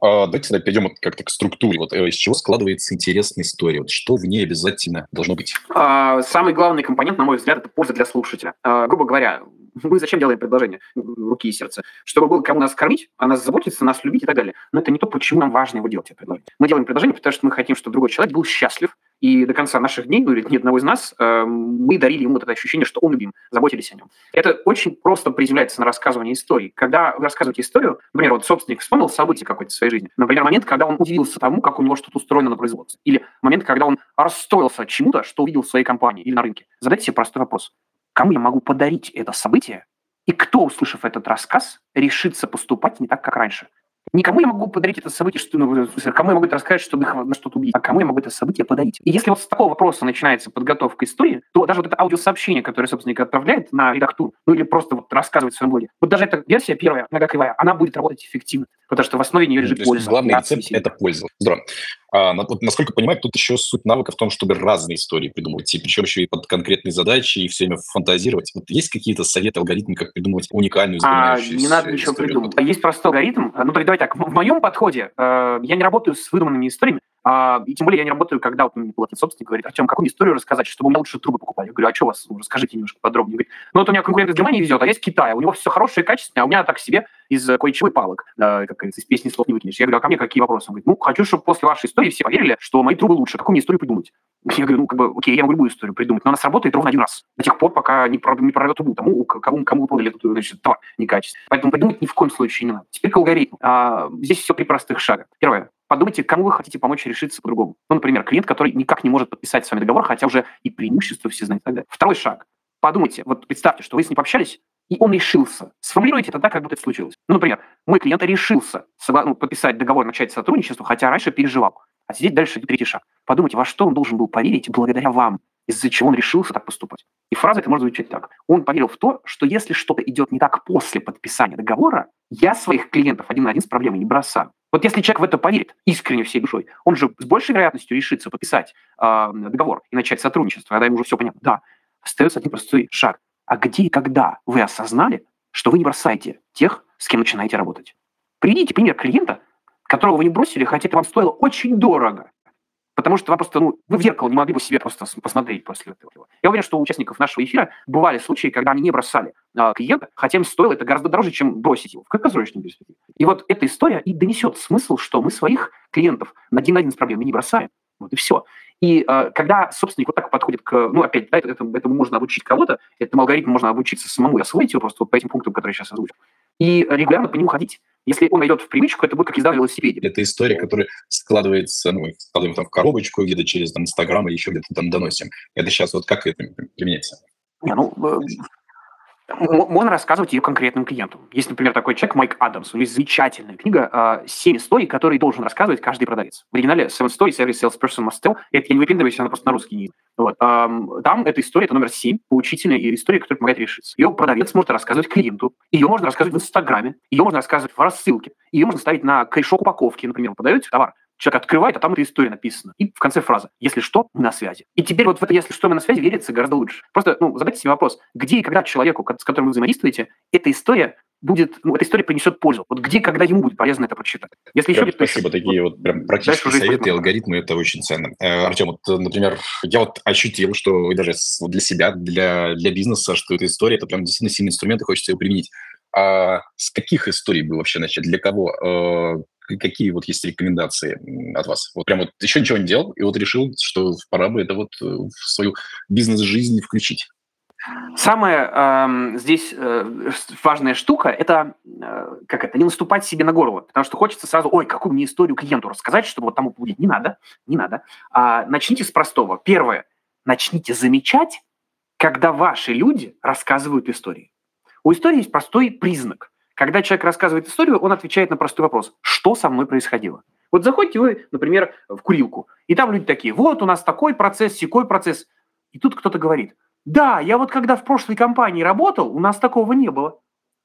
А, давайте тогда перейдем вот как-то к структуре. Вот э, из чего складывается интересная история? Вот что в ней обязательно должно быть? А, самый главный компонент, на мой взгляд, это польза для слушателя. А, грубо говоря, мы зачем делаем предложение руки и сердца? Чтобы было кому нас кормить, о нас заботиться, нас любить и так далее. Но это не то, почему нам важно его делать, это предложение. Мы делаем предложение, потому что мы хотим, чтобы другой человек был счастлив, и до конца наших дней, ну или ни одного из нас, э, мы дарили ему это ощущение, что он любим, заботились о нем. Это очень просто приземляется на рассказывание истории. Когда вы рассказываете историю, например, вот собственник вспомнил событие какое-то в своей жизни, например, момент, когда он удивился тому, как у него что-то устроено на производстве, или момент, когда он расстроился чему-то, что увидел в своей компании или на рынке. Задайте себе простой вопрос. Кому я могу подарить это событие, и кто, услышав этот рассказ, решится поступать не так, как раньше? Никому я могу подарить это событие, что, ну, кому я могу это рассказать, чтобы их на что-то убить, а кому я могу это событие подарить. И если вот с такого вопроса начинается подготовка истории, то даже вот это аудиосообщение, которое собственник отправляет на редактуру, ну или просто вот рассказывает в своем блоге, вот даже эта версия первая, нога кривая, она будет работать эффективно, потому что в основе нее лежит польза. Главный рецепт – это польза. Здорово. А, вот, насколько понимаю, тут еще суть навыка в том, чтобы разные истории придумывать, и причем еще и под конкретные задачи, и все время фантазировать. Вот есть какие-то советы, алгоритмы, как придумывать уникальную, а, Не надо ничего придумывать. Есть простой алгоритм. Ну, давай так, в моем подходе э, я не работаю с выдуманными историями, а, и тем более я не работаю, когда вот мне платный собственник говорит, Артем, какую историю рассказать, чтобы у меня лучше трубы покупали? Я говорю, а что у вас? Ну, расскажите немножко подробнее. Говорит, ну вот у меня конкурент из Германии везет, а есть Китай, у него все хорошее качественное, а у меня так себе из кое-чего и палок, э, как говорится, из песни слов не выкинешь. Я говорю, а ко мне какие вопросы? Он говорит, ну, хочу, чтобы после вашей истории все поверили, что мои трубы лучше. Какую мне историю придумать? Я говорю, ну, как бы, окей, я могу любую историю придумать, но она сработает ровно один раз. До тех пор, пока не, прорвет, не прорвет тому, кому, кому продали эту значит, товар некачественный. Поэтому придумать ни в коем случае не надо. Теперь к алгоритму. А, здесь все при простых шагах. Первое подумайте, кому вы хотите помочь решиться по-другому. Ну, например, клиент, который никак не может подписать с вами договор, хотя уже и преимущества все знают. Второй шаг. Подумайте, вот представьте, что вы с ним пообщались, и он решился. Сформулируйте так, как будто это случилось. Ну, например, мой клиент решился ну, подписать договор, начать сотрудничество, хотя раньше переживал. А здесь дальше третий шаг. Подумайте, во что он должен был поверить благодаря вам, из-за чего он решился так поступать. И фраза это может звучать так. Он поверил в то, что если что-то идет не так после подписания договора, я своих клиентов один на один с проблемой не бросаю. Вот если человек в это поверит искренне всей душой, он же с большей вероятностью решится подписать э, договор и начать сотрудничество, когда ему уже все понятно. Да, остается один простой шаг. А где и когда вы осознали, что вы не бросаете тех, с кем начинаете работать? Приведите пример клиента, которого вы не бросили, хотя это вам стоило очень дорого. Потому что вам просто, ну, вы в зеркало не могли бы себе просто посмотреть после этого. Я уверен, что у участников нашего эфира бывали случаи, когда они не бросали а, клиента, хотя им стоило это гораздо дороже, чем бросить его в краткосрочной перспективе. И вот эта история и донесет смысл, что мы своих клиентов один на один с проблемой не бросаем. Вот и все. И э, когда собственник вот так подходит к, ну, опять, да, этому, этому можно обучить кого-то, этому алгоритму можно обучиться самому и освоить его просто вот по этим пунктам, которые я сейчас озвучил, и регулярно по нему ходить. Если он найдет в привычку, это будет как езда на велосипеде. Это история, которая складывается, ну, складываем там в коробочку, где-то через там, Инстаграм или еще где-то там доносим. Это сейчас вот как это применяется? Не, ну, э, можно рассказывать ее конкретным клиенту. Есть, например, такой человек Майк Адамс. У него замечательная книга «Семь историй, которые должен рассказывать каждый продавец». В оригинале «Seven stories every salesperson must tell». Это я не выпендриваюсь, она просто на русский не вот. Там эта история, это номер семь, поучительная история, которая помогает решиться. Ее продавец может рассказывать клиенту, ее можно рассказывать в Инстаграме, ее можно рассказывать в рассылке, ее можно ставить на корешок упаковки, например, подаете товар, Человек открывает, а там эта история написана. И в конце фраза «Если что, мы на связи». И теперь вот в это «Если что, мы на связи» верится гораздо лучше. Просто ну, задайте себе вопрос, где и когда человеку, с которым вы взаимодействуете, эта история будет, ну, эта история принесет пользу. Вот где, когда ему будет полезно это прочитать. Если прям, еще спасибо, то, такие вот, вот прям практические советы и алгоритмы, это очень ценно. Э, Артем, вот, например, я вот ощутил, что даже для себя, для, для бизнеса, что эта история, это прям действительно сильный инструмент, и хочется его применить. А с каких историй бы вообще начать? Для кого? Какие вот есть рекомендации от вас? Вот прям вот еще ничего не делал, и вот решил, что пора бы это вот э, в свою бизнес-жизнь включить. Самая э, здесь э, важная штука – это, э, как это, не наступать себе на горло, потому что хочется сразу, ой, какую мне историю клиенту рассказать, чтобы вот тому будет. Не надо, не надо. А, начните с простого. Первое – начните замечать, когда ваши люди рассказывают истории. У истории есть простой признак. Когда человек рассказывает историю, он отвечает на простой вопрос. Что со мной происходило? Вот заходите вы, например, в курилку, и там люди такие, вот у нас такой процесс, секой процесс. И тут кто-то говорит, да, я вот когда в прошлой компании работал, у нас такого не было.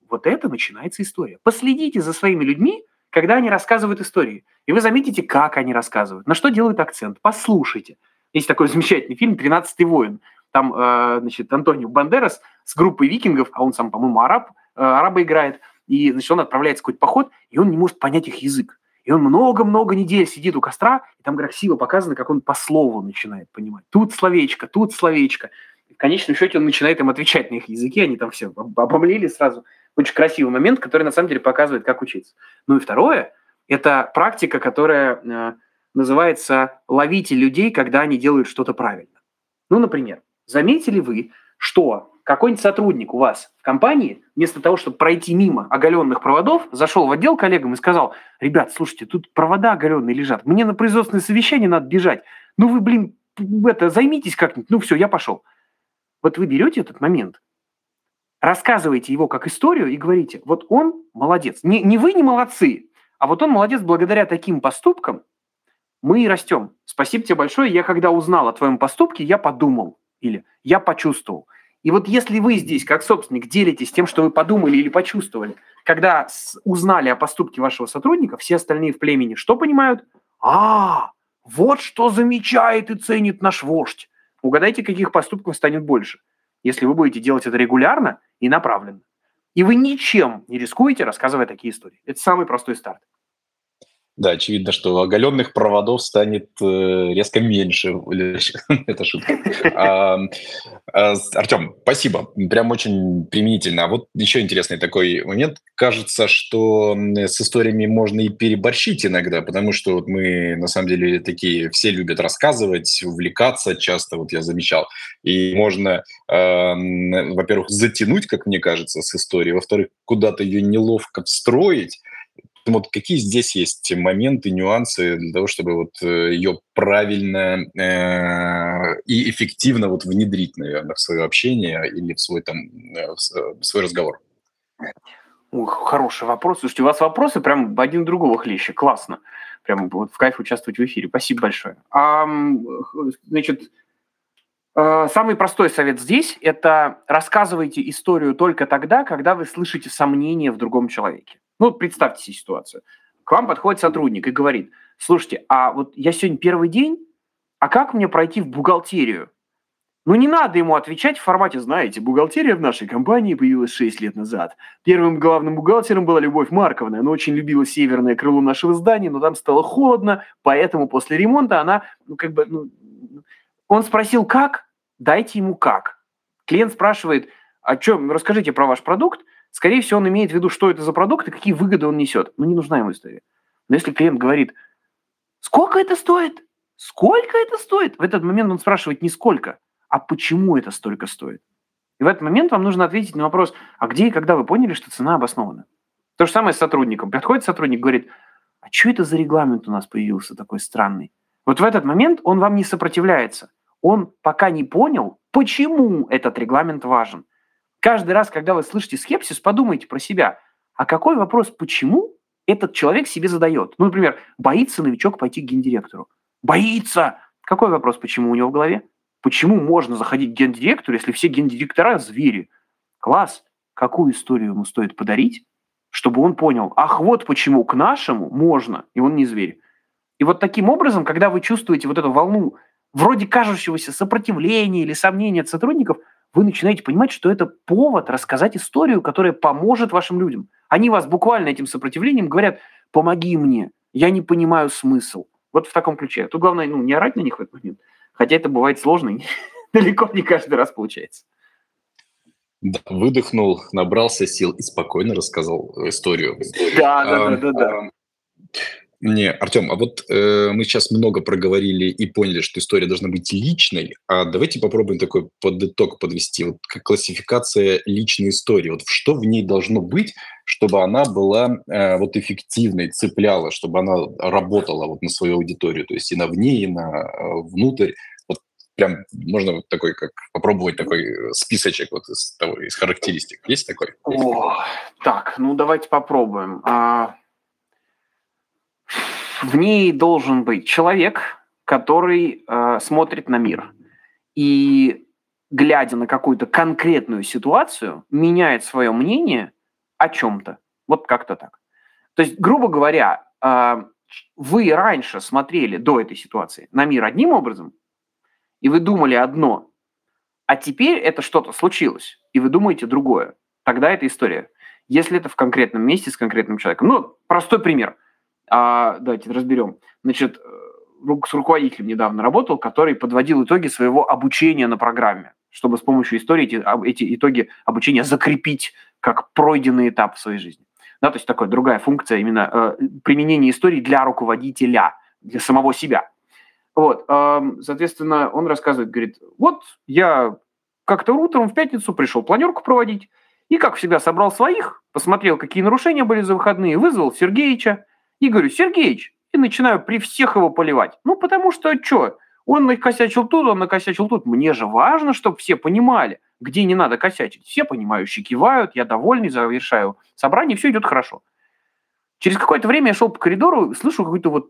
Вот это начинается история. Последите за своими людьми, когда они рассказывают истории. И вы заметите, как они рассказывают, на что делают акцент. Послушайте. Есть такой замечательный фильм «Тринадцатый воин». там, э, значит, Антонио Бандерас с группой викингов, а он сам, по-моему, араб, э, араба играет, и, значит, он отправляется в какой-то поход, и он не может понять их язык. И он много-много недель сидит у костра, и там красиво показано, как он по слову начинает понимать. Тут словечко, тут словечко. И в конечном счете он начинает им отвечать на их языке, они там все обомлели сразу. Очень красивый момент, который на самом деле показывает, как учиться. Ну и второе, это практика, которая э, называется «ловите людей, когда они делают что-то правильно». Ну, например, заметили вы, что какой-нибудь сотрудник у вас в компании, вместо того, чтобы пройти мимо оголенных проводов, зашел в отдел коллегам и сказал, ребят, слушайте, тут провода оголенные лежат, мне на производственное совещание надо бежать, ну вы, блин, это, займитесь как-нибудь, ну все, я пошел. Вот вы берете этот момент, рассказываете его как историю и говорите, вот он молодец. Не, не вы не молодцы, а вот он молодец благодаря таким поступкам, мы и растем. Спасибо тебе большое. Я когда узнал о твоем поступке, я подумал или я почувствовал. И вот если вы здесь, как собственник, делитесь тем, что вы подумали или почувствовали, когда узнали о поступке вашего сотрудника, все остальные в племени что понимают? А, вот что замечает и ценит наш вождь. Угадайте, каких поступков станет больше, если вы будете делать это регулярно и направленно. И вы ничем не рискуете, рассказывая такие истории. Это самый простой старт. Да, очевидно, что оголенных проводов станет э, резко меньше. Это шутка. Артем, спасибо. Прям очень применительно. А вот еще интересный такой момент. Кажется, что с историями можно и переборщить иногда, потому что вот мы, на самом деле, такие, все любят рассказывать, увлекаться часто, вот я замечал. И можно, во-первых, затянуть, как мне кажется, с историей, во-вторых, куда-то ее неловко встроить, вот какие здесь есть моменты, нюансы для того, чтобы вот э, ее правильно э, и эффективно вот внедрить, наверное, в свое общение или в свой там э, в свой разговор? Ух, хороший вопрос. Слушайте, у вас вопросы прям один другого хлеще. Классно. Прям вот в кайф участвовать в эфире. Спасибо большое. А, значит, Самый простой совет здесь – это рассказывайте историю только тогда, когда вы слышите сомнения в другом человеке. Ну, представьте себе ситуацию. К вам подходит сотрудник и говорит, слушайте, а вот я сегодня первый день, а как мне пройти в бухгалтерию? Ну, не надо ему отвечать в формате, знаете, бухгалтерия в нашей компании появилась 6 лет назад. Первым главным бухгалтером была Любовь Марковна. Она очень любила северное крыло нашего здания, но там стало холодно, поэтому после ремонта она, ну, как бы, ну, он спросил, как? Дайте ему как. Клиент спрашивает, а что, расскажите про ваш продукт. Скорее всего, он имеет в виду, что это за продукт и какие выгоды он несет. Ну, не нужна ему история. Но если клиент говорит, сколько это стоит? Сколько это стоит? В этот момент он спрашивает не сколько, а почему это столько стоит. И в этот момент вам нужно ответить на вопрос, а где и когда вы поняли, что цена обоснована? То же самое с сотрудником. Приходит сотрудник, говорит, а что это за регламент у нас появился такой странный? Вот в этот момент он вам не сопротивляется. Он пока не понял, почему этот регламент важен. Каждый раз, когда вы слышите скепсис, подумайте про себя. А какой вопрос, почему этот человек себе задает? Ну, например, боится новичок пойти к гендиректору? Боится! Какой вопрос, почему у него в голове? Почему можно заходить к гендиректору, если все гендиректора – звери? Класс! Какую историю ему стоит подарить, чтобы он понял, ах, вот почему к нашему можно, и он не зверь. И вот таким образом, когда вы чувствуете вот эту волну вроде кажущегося сопротивления или сомнения от сотрудников – вы начинаете понимать, что это повод рассказать историю, которая поможет вашим людям. Они вас буквально этим сопротивлением говорят, помоги мне, я не понимаю смысл. Вот в таком ключе. Тут главное ну, не орать на них в этот момент. Хотя это бывает сложно, далеко не каждый раз получается. Да, выдохнул, набрался сил и спокойно рассказал историю. Да, да, да, да, да. Не, Артем, а вот э, мы сейчас много проговорили и поняли, что история должна быть личной, а давайте попробуем такой под итог подвести, вот как классификация личной истории. Вот что в ней должно быть, чтобы она была э, вот эффективной, цепляла, чтобы она работала вот на свою аудиторию, то есть и на вне, и на э, внутрь. Вот прям можно вот такой, как попробовать такой списочек вот из, того, из характеристик. Есть такой? О, так, ну давайте попробуем. А в ней должен быть человек, который э, смотрит на мир и, глядя на какую-то конкретную ситуацию, меняет свое мнение о чем-то. Вот как-то так. То есть, грубо говоря, э, вы раньше смотрели до этой ситуации на мир одним образом, и вы думали одно, А теперь это что-то случилось, и вы думаете другое. Тогда это история. Если это в конкретном месте с конкретным человеком. Ну, простой пример. А, давайте разберем. Значит, э, с руководителем недавно работал, который подводил итоги своего обучения на программе, чтобы с помощью истории эти, эти итоги обучения закрепить как пройденный этап в своей жизни. Да, то есть такая другая функция именно э, применение истории для руководителя, для самого себя. Вот, э, соответственно, он рассказывает, говорит, вот я как-то утром в пятницу пришел планерку проводить, и, как всегда, собрал своих, посмотрел, какие нарушения были за выходные, вызвал Сергеича и говорю, Сергеич, и начинаю при всех его поливать. Ну, потому что, что, он накосячил тут, он накосячил тут. Мне же важно, чтобы все понимали, где не надо косячить. Все понимающие кивают, я довольный, завершаю собрание, все идет хорошо. Через какое-то время я шел по коридору, слышу какой-то вот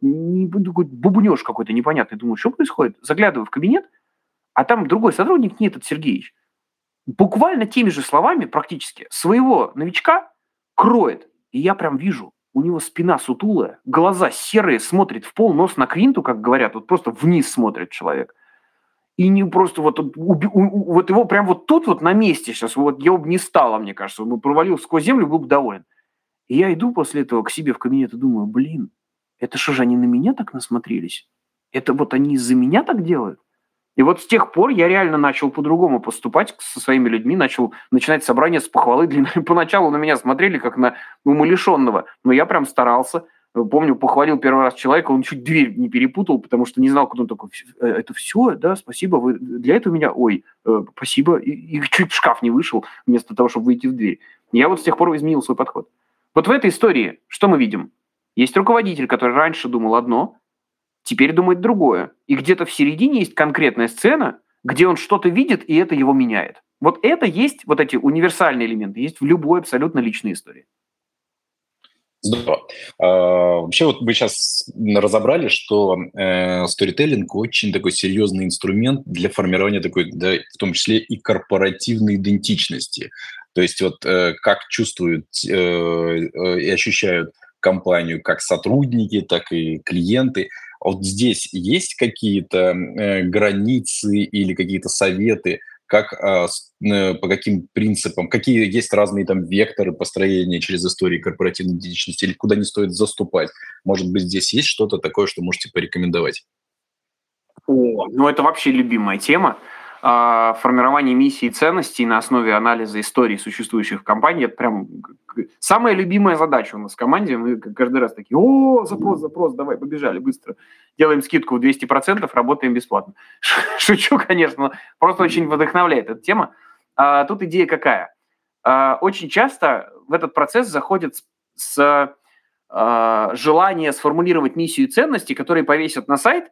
какой бубнеж какой-то непонятный. Думаю, что происходит? Заглядываю в кабинет, а там другой сотрудник, не этот Сергеевич, буквально теми же словами практически своего новичка кроет. И я прям вижу, у него спина сутулая, глаза серые, смотрит в пол, нос на квинту, как говорят, вот просто вниз смотрит человек. И не просто вот, вот его прям вот тут вот на месте сейчас, вот я бы не стало, мне кажется, он бы провалил сквозь землю, был бы доволен. И я иду после этого к себе в кабинет и думаю, блин, это что же они на меня так насмотрелись? Это вот они из-за меня так делают? И вот с тех пор я реально начал по-другому поступать со своими людьми, начал начинать собрание с похвалы. Поначалу на меня смотрели как на умалишенного, но я прям старался. Помню, похвалил первый раз человека, он чуть дверь не перепутал, потому что не знал, куда он такой, «Э, это все, да, спасибо, вы для этого меня, ой, э, спасибо, и, и чуть в шкаф не вышел, вместо того, чтобы выйти в дверь. Я вот с тех пор изменил свой подход. Вот в этой истории что мы видим? Есть руководитель, который раньше думал одно, теперь думает другое. И где-то в середине есть конкретная сцена, где он что-то видит, и это его меняет. Вот это есть, вот эти универсальные элементы, есть в любой абсолютно личной истории. Здорово. А, вообще вот мы сейчас разобрали, что э, сторителлинг очень такой серьезный инструмент для формирования такой, да, в том числе и корпоративной идентичности. То есть вот э, как чувствуют э, э, и ощущают компанию как сотрудники, так и клиенты – вот здесь есть какие-то э, границы или какие-то советы, как, э, э, по каким принципам, какие есть разные там векторы построения через истории корпоративной идентичности или куда не стоит заступать? Может быть, здесь есть что-то такое, что можете порекомендовать? О, ну это вообще любимая тема. А, формирование миссии и ценностей на основе анализа истории существующих компаний. Это прям самая любимая задача у нас в команде. Мы каждый раз такие, о, запрос, запрос, давай, побежали быстро. Делаем скидку в 200%, работаем бесплатно. Шучу, конечно, просто очень вдохновляет эта тема. А, тут идея какая? А, очень часто в этот процесс заходит с желания сформулировать миссию и ценности, которые повесят на сайт,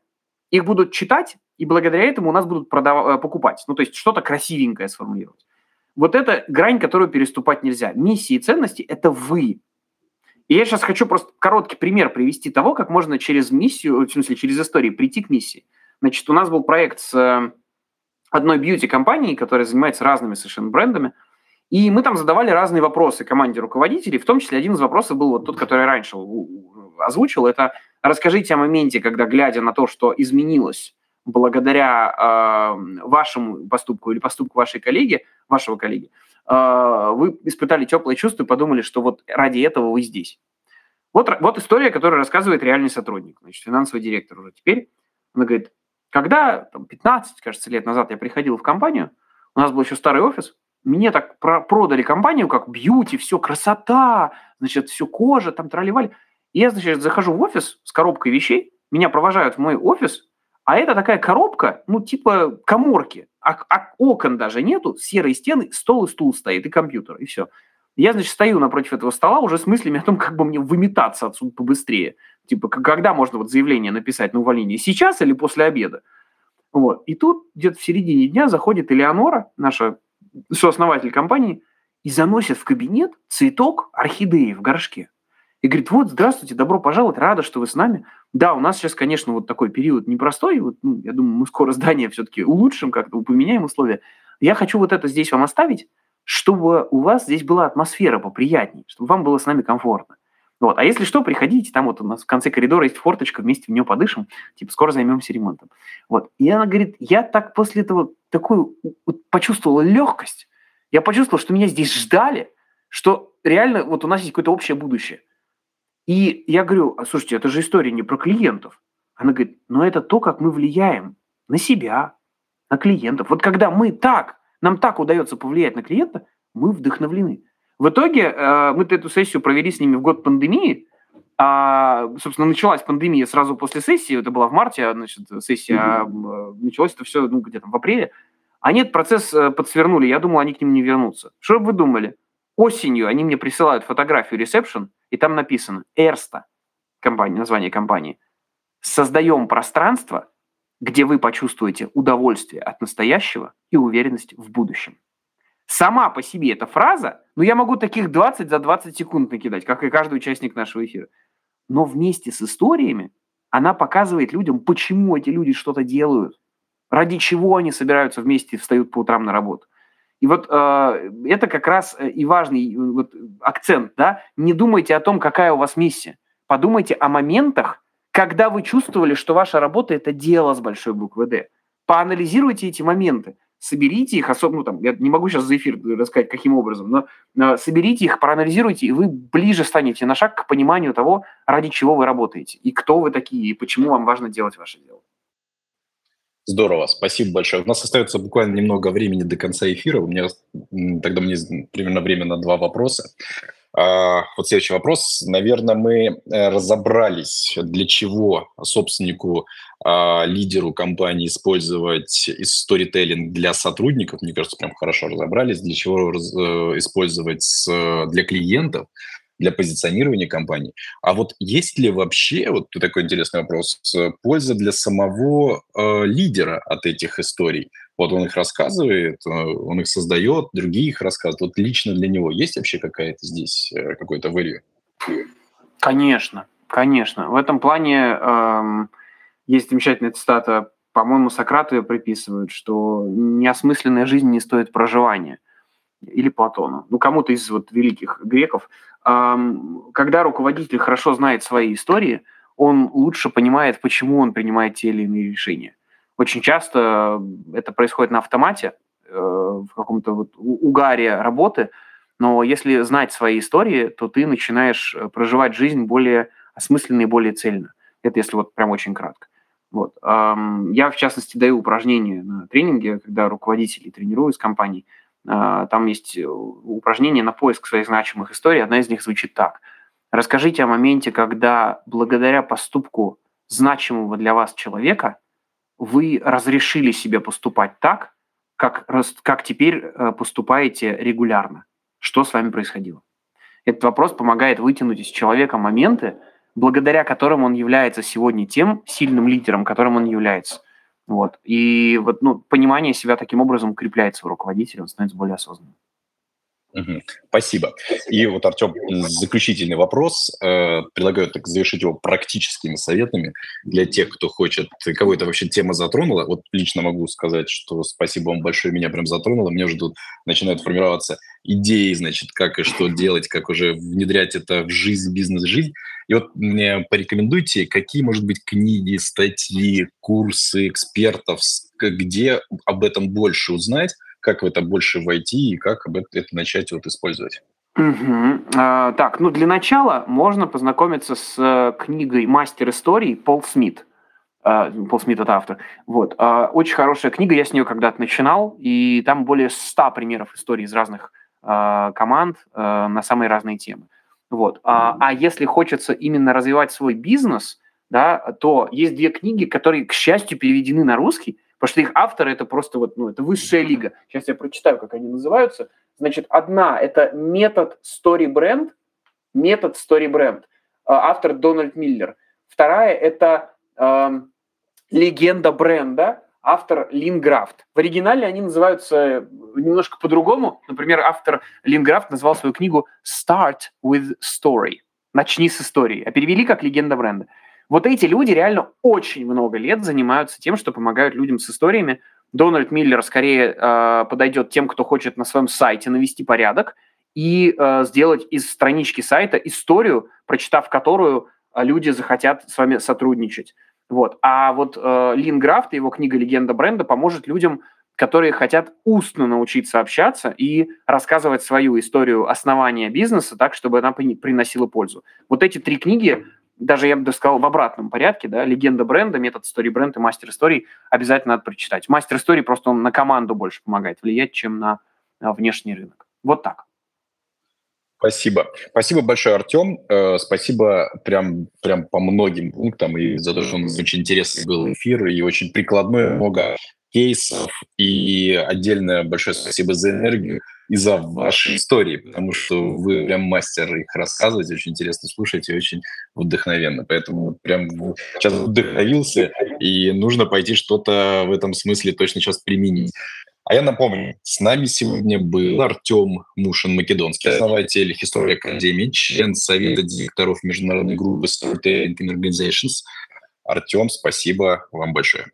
их будут читать, и благодаря этому у нас будут продав... Э, покупать. Ну, то есть что-то красивенькое сформулировать. Вот это грань, которую переступать нельзя. Миссии и ценности – это вы. И я сейчас хочу просто короткий пример привести того, как можно через миссию, в смысле, через истории прийти к миссии. Значит, у нас был проект с э, одной бьюти-компанией, которая занимается разными совершенно брендами, и мы там задавали разные вопросы команде руководителей, в том числе один из вопросов был вот тот, который я раньше озвучил, это расскажите о моменте, когда, глядя на то, что изменилось благодаря э, вашему поступку или поступку вашей коллеги, вашего коллеги, э, вы испытали теплое чувство и подумали, что вот ради этого вы здесь. Вот, вот история, которую рассказывает реальный сотрудник, значит, финансовый директор уже теперь. Она говорит, когда там, 15, кажется, лет назад я приходил в компанию, у нас был еще старый офис, мне так про продали компанию, как бьюти, все, красота, значит, все кожа, там тролливали. И я, значит, захожу в офис с коробкой вещей, меня провожают в мой офис, а это такая коробка, ну, типа коморки. А, а окон даже нету, серые стены, стол и стул стоит, и компьютер, и все. Я, значит, стою напротив этого стола уже с мыслями о том, как бы мне выметаться отсюда побыстрее. Типа, когда можно вот заявление написать на увольнение? Сейчас или после обеда? Вот. И тут где-то в середине дня заходит Элеонора, наша сооснователь компании, и заносит в кабинет цветок орхидеи в горшке и говорит, вот, здравствуйте, добро пожаловать, рада, что вы с нами. Да, у нас сейчас, конечно, вот такой период непростой, вот, ну, я думаю, мы скоро здание все-таки улучшим, как-то поменяем условия. Я хочу вот это здесь вам оставить, чтобы у вас здесь была атмосфера поприятнее, чтобы вам было с нами комфортно. Вот. А если что, приходите, там вот у нас в конце коридора есть форточка, вместе в нее подышим, типа скоро займемся ремонтом. Вот. И она говорит, я так после этого такую вот, почувствовала легкость, я почувствовал, что меня здесь ждали, что реально вот у нас есть какое-то общее будущее. И я говорю, а слушайте, это же история не про клиентов. Она говорит, ну это то, как мы влияем на себя, на клиентов. Вот когда мы так, нам так удается повлиять на клиента, мы вдохновлены. В итоге э, мы эту сессию провели с ними в год пандемии. А, собственно, началась пандемия сразу после сессии, это была в марте, значит, сессия, mm-hmm. началось это все ну, где-то в апреле. Они этот процесс э, подсвернули, я думал, они к ним не вернутся. Что бы вы думали? Осенью они мне присылают фотографию ресепшн, и там написано «Эрста», компания, название компании. «Создаем пространство, где вы почувствуете удовольствие от настоящего и уверенность в будущем». Сама по себе эта фраза, ну я могу таких 20 за 20 секунд накидать, как и каждый участник нашего эфира. Но вместе с историями она показывает людям, почему эти люди что-то делают, ради чего они собираются вместе и встают по утрам на работу. И вот э, это как раз э, и важный вот, акцент, да, не думайте о том, какая у вас миссия. Подумайте о моментах, когда вы чувствовали, что ваша работа – это дело с большой буквы «Д». Поанализируйте эти моменты соберите их, особенно, ну, там, я не могу сейчас за эфир рассказать, каким образом, но э, соберите их, проанализируйте, и вы ближе станете на шаг к пониманию того, ради чего вы работаете, и кто вы такие, и почему вам важно делать ваше дело. Здорово, спасибо большое. У нас остается буквально немного времени до конца эфира. У меня тогда мне примерно время на два вопроса. А, вот следующий вопрос. Наверное, мы э, разобрались, для чего собственнику, а, лидеру компании использовать сторителлинг для сотрудников. Мне кажется, прям хорошо разобрались. Для чего э, использовать для клиентов для позиционирования компании. А вот есть ли вообще, вот такой интересный вопрос, польза для самого э, лидера от этих историй? Вот он их рассказывает, э, он их создает, другие их рассказывают. Вот лично для него есть вообще какая-то здесь э, какой-то value? Конечно, конечно. В этом плане эм, есть замечательная цитата, по-моему, Сократу ее приписывают, что неосмысленная жизнь не стоит проживания. Или Платона. Ну, кому-то из вот великих греков. Когда руководитель хорошо знает свои истории, он лучше понимает, почему он принимает те или иные решения. Очень часто это происходит на автомате, э, в каком-то вот угаре работы, но если знать свои истории, то ты начинаешь э, проживать жизнь более осмысленно и более цельно. Это если вот прям очень кратко. Вот. Я, в частности, даю упражнения на тренинге, когда руководители тренирую с компанией. А, там есть упражнения на поиск своих значимых историй. Одна из них звучит так. Расскажите о моменте, когда благодаря поступку значимого для вас человека вы разрешили себе поступать так, как, как теперь э, поступаете регулярно. Что с вами происходило? Этот вопрос помогает вытянуть из человека моменты, благодаря которым он является сегодня тем сильным лидером, которым он является. Вот. И вот, ну, понимание себя таким образом укрепляется у руководителя, он становится более осознанным. Спасибо. И вот, Артем, заключительный вопрос. Э, предлагаю так завершить его практическими советами для тех, кто хочет, кого это вообще тема затронула. Вот лично могу сказать, что спасибо вам большое, меня прям затронуло. Мне уже тут начинают формироваться идеи, значит, как и что делать, как уже внедрять это в жизнь, бизнес-жизнь. И вот мне порекомендуйте, какие, может быть, книги, статьи, курсы экспертов, где об этом больше узнать, как в это больше войти и как это начать вот использовать? Угу. А, так, ну для начала можно познакомиться с э, книгой «Мастер истории» Пол Смит. А, Пол Смит – это автор. Вот. А, очень хорошая книга, я с нее когда-то начинал, и там более 100 примеров историй из разных а, команд а, на самые разные темы. Вот. А, а если хочется именно развивать свой бизнес, да, то есть две книги, которые, к счастью, переведены на русский, Потому что их авторы это просто вот, ну, это высшая лига. Сейчас я прочитаю, как они называются. Значит, одна – это метод Story Brand, метод Story Brand, а, автор Дональд Миллер. Вторая – это э, легенда бренда, автор Линграфт. В оригинале они называются немножко по-другому. Например, автор Линграфт назвал свою книгу «Start with Story». «Начни с истории», а перевели как «Легенда бренда». Вот эти люди реально очень много лет занимаются тем, что помогают людям с историями. Дональд Миллер скорее э, подойдет тем, кто хочет на своем сайте навести порядок и э, сделать из странички сайта историю, прочитав которую э, люди захотят с вами сотрудничать. Вот. А вот э, Лин Графт и его книга «Легенда бренда» поможет людям, которые хотят устно научиться общаться и рассказывать свою историю основания бизнеса так, чтобы она приносила пользу. Вот эти три книги, даже я бы сказал в обратном порядке, да, «Легенда бренда», «Метод истории бренд» и «Мастер истории» обязательно надо прочитать. Мастер истории просто он на команду больше помогает влиять, чем на, на внешний рынок. Вот так. Спасибо. Спасибо большое, Артем. Э, спасибо прям, прям по многим пунктам и за то, что нас очень интересный был эфир и очень прикладной, много кейсов. И отдельное большое спасибо за энергию и за ваши истории, потому что вы прям мастер их рассказывать, очень интересно слушать и очень вдохновенно. Поэтому прям сейчас вдохновился, и нужно пойти что-то в этом смысле точно сейчас применить. А я напомню, с нами сегодня был Артем Мушин-Македонский, основатель History Академии, член Совета директоров международной группы Storytelling Organizations. Артем, спасибо вам большое.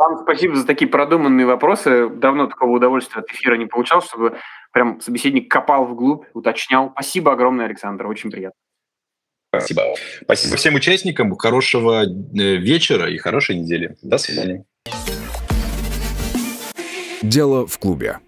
Вам спасибо за такие продуманные вопросы. Давно такого удовольствия от эфира не получал, чтобы прям собеседник копал вглубь, уточнял. Спасибо огромное, Александр, очень приятно. Спасибо. Спасибо всем участникам. Хорошего э, вечера и хорошей недели. До свидания. Дело в клубе.